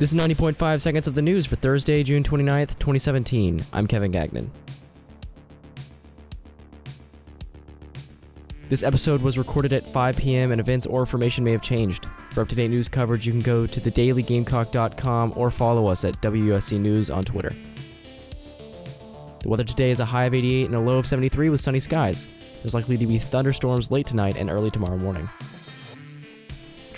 This is 90.5 seconds of the news for Thursday, June 29th, 2017. I'm Kevin Gagnon. This episode was recorded at 5 p.m. and events or information may have changed. For up to date news coverage, you can go to thedailygamecock.com or follow us at WUSC News on Twitter. The weather today is a high of 88 and a low of 73 with sunny skies. There's likely to be thunderstorms late tonight and early tomorrow morning.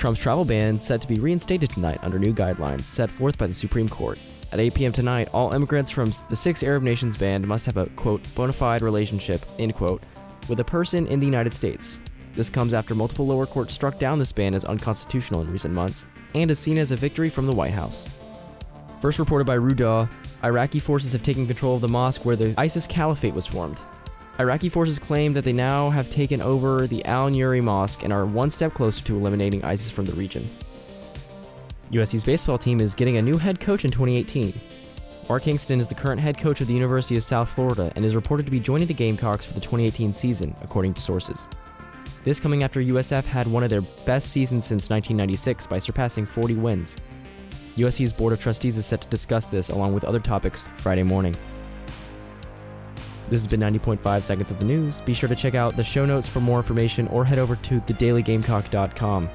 Trump's travel ban set to be reinstated tonight under new guidelines set forth by the Supreme Court. At 8 p.m. tonight, all immigrants from the six Arab nations banned must have a, quote, bona fide relationship, end quote, with a person in the United States. This comes after multiple lower courts struck down this ban as unconstitutional in recent months and is seen as a victory from the White House. First reported by Rudaw, Iraqi forces have taken control of the mosque where the ISIS caliphate was formed. Iraqi forces claim that they now have taken over the Al Nuri Mosque and are one step closer to eliminating ISIS from the region. USC's baseball team is getting a new head coach in 2018. Mark Kingston is the current head coach of the University of South Florida and is reported to be joining the Gamecocks for the 2018 season, according to sources. This coming after USF had one of their best seasons since 1996 by surpassing 40 wins. USC's Board of Trustees is set to discuss this along with other topics Friday morning. This has been 90.5 seconds of the news. Be sure to check out the show notes for more information or head over to thedailygamecock.com.